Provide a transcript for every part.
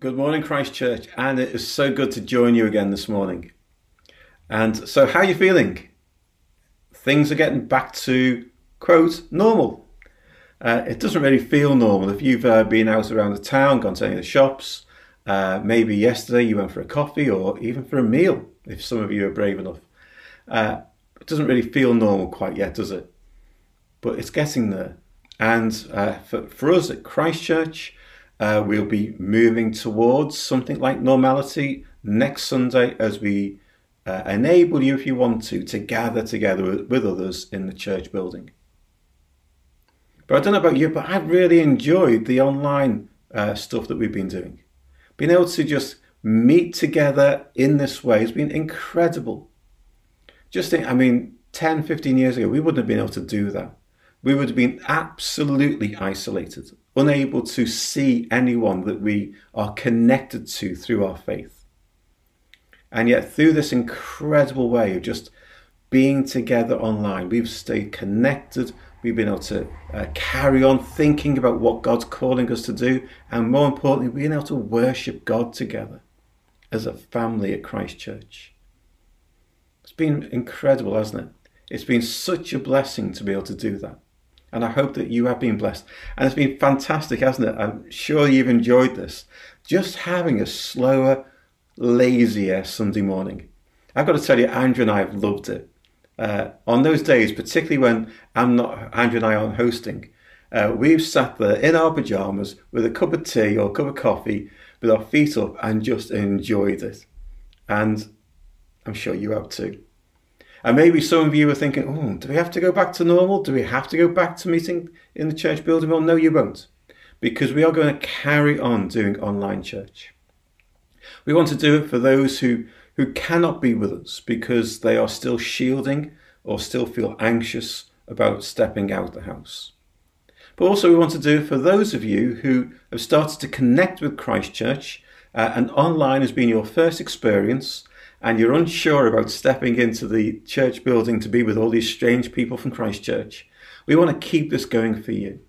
Good morning, Christchurch, and it is so good to join you again this morning. And so, how are you feeling? Things are getting back to quote normal. Uh, it doesn't really feel normal if you've uh, been out around the town, gone to any of the shops. Uh, maybe yesterday you went for a coffee or even for a meal, if some of you are brave enough. Uh, it doesn't really feel normal quite yet, does it? But it's getting there. And uh, for, for us at Christchurch, uh, we'll be moving towards something like normality next Sunday as we uh, enable you, if you want to, to gather together with, others in the church building. But I don't know about you, but I've really enjoyed the online uh, stuff that we've been doing. Being able to just meet together in this way has been incredible. Just think, I mean, 10, 15 years ago, we wouldn't have been able to do that. We would have been absolutely isolated, unable to see anyone that we are connected to through our faith. And yet, through this incredible way of just being together online, we've stayed connected. We've been able to uh, carry on thinking about what God's calling us to do, and more importantly, being able to worship God together as a family at Christchurch. It's been incredible, hasn't it? It's been such a blessing to be able to do that. And I hope that you have been blessed. And it's been fantastic, hasn't it? I'm sure you've enjoyed this. Just having a slower, lazier Sunday morning. I've got to tell you, Andrew and I have loved it. Uh, on those days, particularly when I'm not, Andrew and I aren't hosting, uh, we've sat there in our pajamas with a cup of tea or a cup of coffee with our feet up and just enjoyed it. And I'm sure you have too. And maybe some of you are thinking, oh, do we have to go back to normal? Do we have to go back to meeting in the church building? Well, no, you won't, because we are going to carry on doing online church. We want to do it for those who, who cannot be with us because they are still shielding or still feel anxious about stepping out the house. But also, we want to do it for those of you who have started to connect with Christchurch uh, and online has been your first experience and you're unsure about stepping into the church building to be with all these strange people from Christchurch, we want to keep this going for you.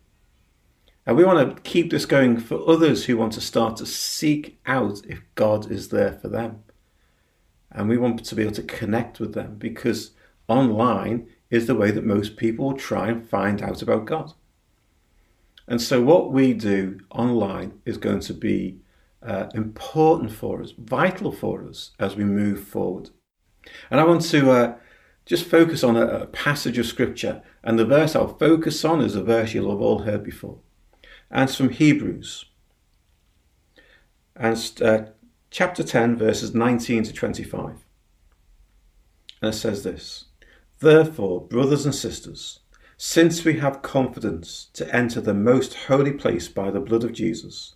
And we want to keep this going for others who want to start to seek out if God is there for them. And we want to be able to connect with them because online is the way that most people try and find out about God. And so, what we do online is going to be uh, important for us, vital for us as we move forward. And I want to uh, just focus on a, a, passage of scripture, and the verse I'll focus on is a verse you'll have all heard before. And it's from Hebrews, and uh, chapter 10, verses 19 to 25. And it says this Therefore, brothers and sisters, since we have confidence to enter the most holy place by the blood of Jesus,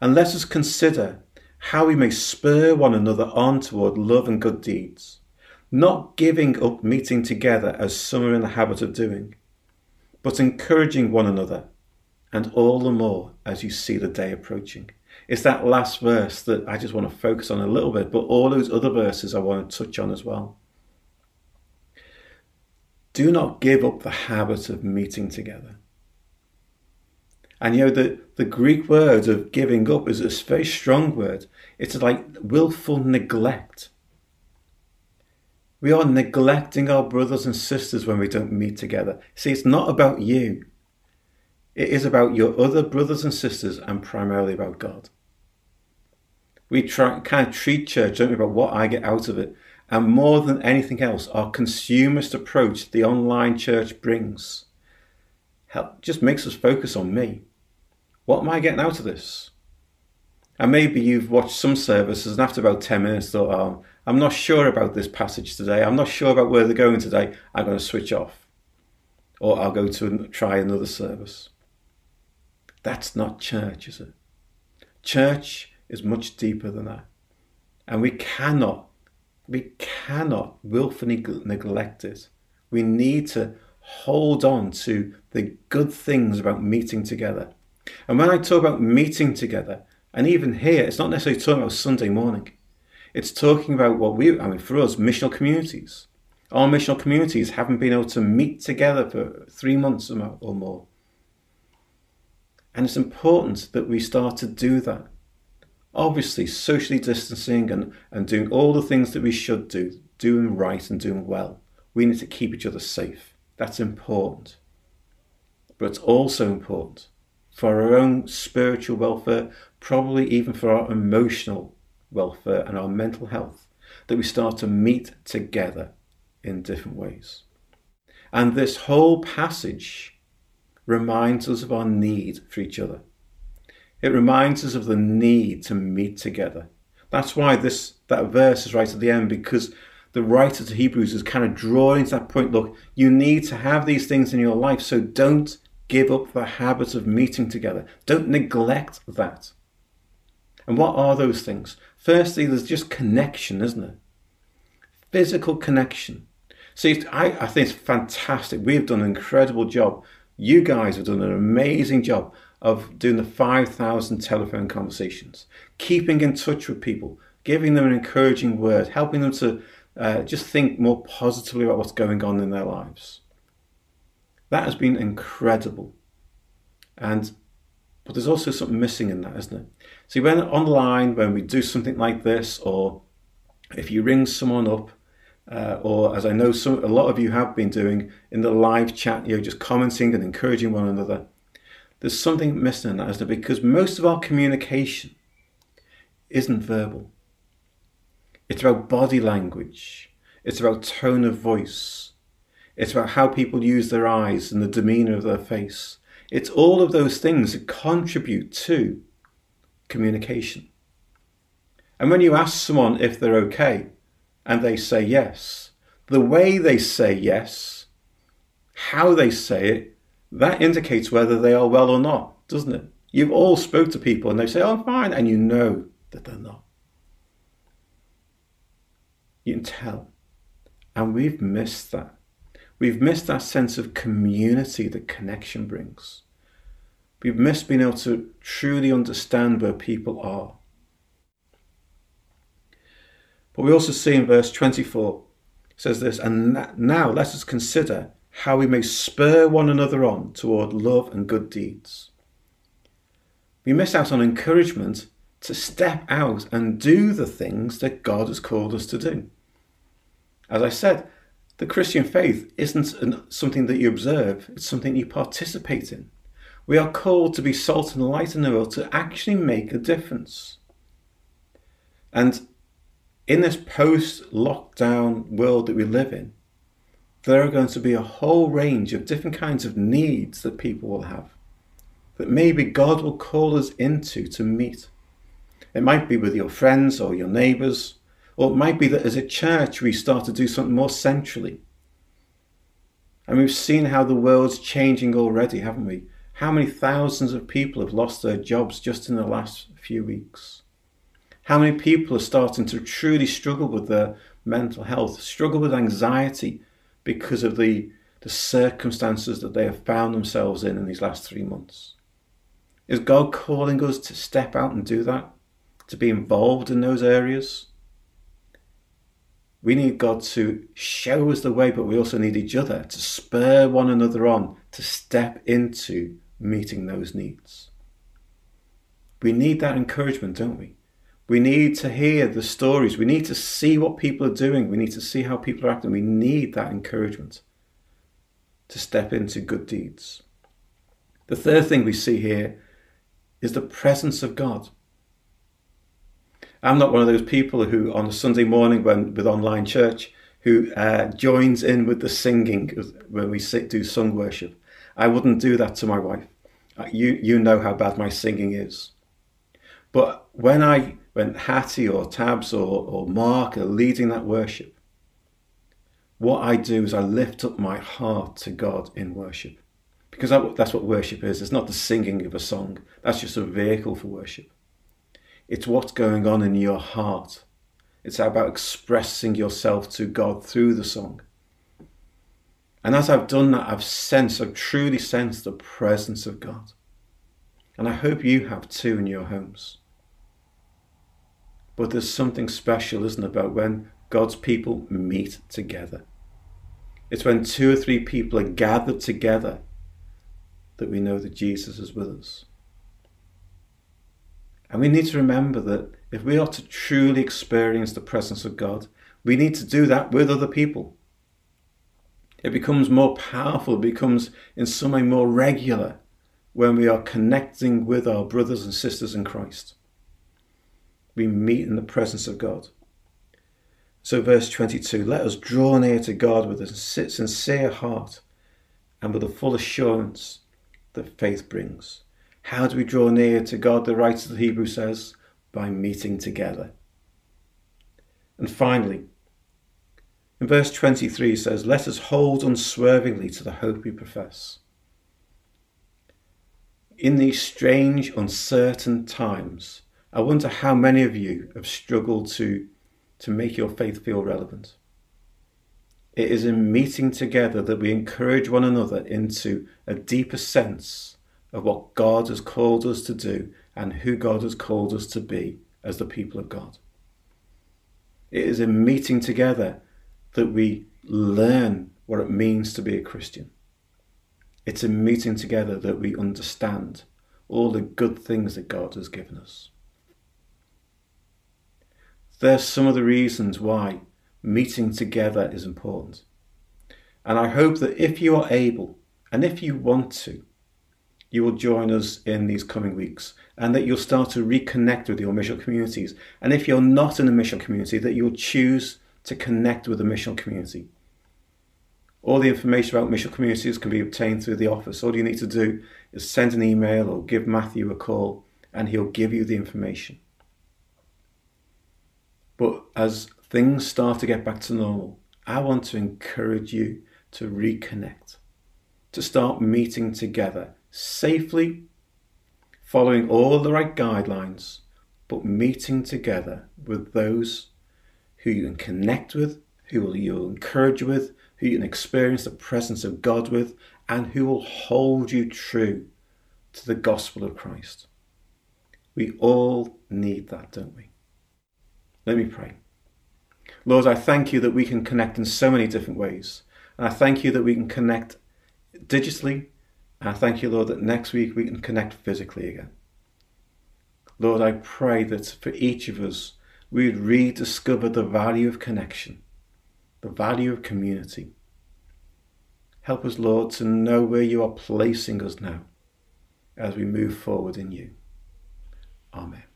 and let us consider how we may spur one another on toward love and good deeds, not giving up meeting together as some are in the habit of doing, but encouraging one another, and all the more as you see the day approaching. It's that last verse that I just want to focus on a little bit, but all those other verses I want to touch on as well. Do not give up the habit of meeting together. And you know, the, the Greek word of giving up is a very strong word. It's like willful neglect. We are neglecting our brothers and sisters when we don't meet together. See, it's not about you. It is about your other brothers and sisters and primarily about God. We try, kind of treat church, we, about what I get out of it. And more than anything else, our consumerist approach the online church brings help, just makes us focus on me. What am I getting out of this? And maybe you've watched some services and after about 10 minutes thought, oh, I'm not sure about this passage today. I'm not sure about where they're going today. I'm going to switch off. Or I'll go to try another service. That's not church, is it? Church is much deeper than that. And we cannot, we cannot willfully neglect it. We need to hold on to the good things about meeting together. And when I talk about meeting together, and even here, it's not necessarily talking about Sunday morning. It's talking about what we, I mean, for us, missional communities. Our missional communities haven't been able to meet together for three months or more. And it's important that we start to do that. Obviously, socially distancing and, and doing all the things that we should do, doing right and doing well. We need to keep each other safe. That's important. But it's also important for our own spiritual welfare, probably even for our emotional welfare and our mental health, that we start to meet together in different ways. And this whole passage reminds us of our need for each other. It reminds us of the need to meet together. That's why this that verse is right at the end because the writer to Hebrews is kind of drawing to that point. Look, you need to have these things in your life, so don't give up the habit of meeting together. Don't neglect that. And what are those things? Firstly, there's just connection, isn't it? Physical connection. See, I, I think it's fantastic. We've done an incredible job. You guys have done an amazing job of doing the 5,000 telephone conversations, keeping in touch with people, giving them an encouraging word, helping them to uh, just think more positively about what's going on in their lives. That has been incredible. And but there's also something missing in that, isn't it? See, when online, when we do something like this, or if you ring someone up, uh, or as I know some, a lot of you have been doing in the live chat, you know, just commenting and encouraging one another. There's something missing in that, isn't it? Because most of our communication isn't verbal. It's about body language. It's about tone of voice. It's about how people use their eyes and the demeanour of their face. It's all of those things that contribute to communication. And when you ask someone if they're okay and they say yes, the way they say yes, how they say it, that indicates whether they are well or not, doesn't it? You've all spoke to people and they say, oh, I'm fine, and you know that they're not. You can tell. And we've missed that. We've missed that sense of community that connection brings. We've missed being able to truly understand where people are. But we also see in verse 24, says this, and now let us consider how we may spur one another on toward love and good deeds. We miss out on encouragement to step out and do the things that God has called us to do. As I said, the Christian faith isn't an, something that you observe, it's something you participate in. We are called to be salt and light in the world to actually make a difference. And in this post lockdown world that we live in, there are going to be a whole range of different kinds of needs that people will have that maybe God will call us into to meet. It might be with your friends or your neighbours, or it might be that as a church we start to do something more centrally. And we've seen how the world's changing already, haven't we? How many thousands of people have lost their jobs just in the last few weeks? How many people are starting to truly struggle with their mental health, struggle with anxiety because of the, the circumstances that they have found themselves in in these last three months? Is God calling us to step out and do that? To be involved in those areas? We need God to show us the way, but we also need each other to spur one another on to step into meeting those needs. We need that encouragement, don't we? We need to hear the stories. We need to see what people are doing. We need to see how people are acting. We need that encouragement to step into good deeds. The third thing we see here is the presence of God. I'm not one of those people who, on a Sunday morning when with online church, who uh, joins in with the singing when we sit, do sung worship. I wouldn't do that to my wife. Uh, you you know how bad my singing is. But when I when Hattie or Tabs or, or Mark are leading that worship, what I do is I lift up my heart to God in worship. Because that's what worship is. It's not the singing of a song. That's just a vehicle for worship. It's what's going on in your heart. It's about expressing yourself to God through the song. And as I've done that, I've sensed, I've truly sensed the presence of God. And I hope you have too in your homes. But there's something special, isn't it, about when God's people meet together. It's when two or three people are gathered together that we know that Jesus is with us. And we need to remember that if we are to truly experience the presence of God, we need to do that with other people. It becomes more powerful, it becomes in some way more regular when we are connecting with our brothers and sisters in Christ. We meet in the presence of God. So, verse 22 let us draw near to God with a sincere heart and with the full assurance that faith brings. How do we draw near to God? The writer of the Hebrew says, by meeting together. And finally, in verse 23 says, Let us hold unswervingly to the hope we profess. In these strange, uncertain times, I wonder how many of you have struggled to, to make your faith feel relevant. It is in meeting together that we encourage one another into a deeper sense of what God has called us to do and who God has called us to be as the people of God. It is in meeting together that we learn what it means to be a Christian. It's in meeting together that we understand all the good things that God has given us. There's some of the reasons why meeting together is important. And I hope that if you are able and if you want to, you will join us in these coming weeks and that you'll start to reconnect with your mission communities. And if you're not in a mission community, that you'll choose to connect with the mission community. All the information about mission communities can be obtained through the office. All you need to do is send an email or give Matthew a call, and he'll give you the information. But as things start to get back to normal, I want to encourage you to reconnect, to start meeting together safely, following all the right guidelines, but meeting together with those who you can connect with, who you'll encourage with, who you can experience the presence of God with, and who will hold you true to the gospel of Christ. We all need that, don't we? Let me pray. Lord, I thank you that we can connect in so many different ways. And I thank you that we can connect digitally. And I thank you, Lord, that next week we can connect physically again. Lord, I pray that for each of us, we'd rediscover the value of connection, the value of community. Help us, Lord, to know where you are placing us now as we move forward in you. Amen.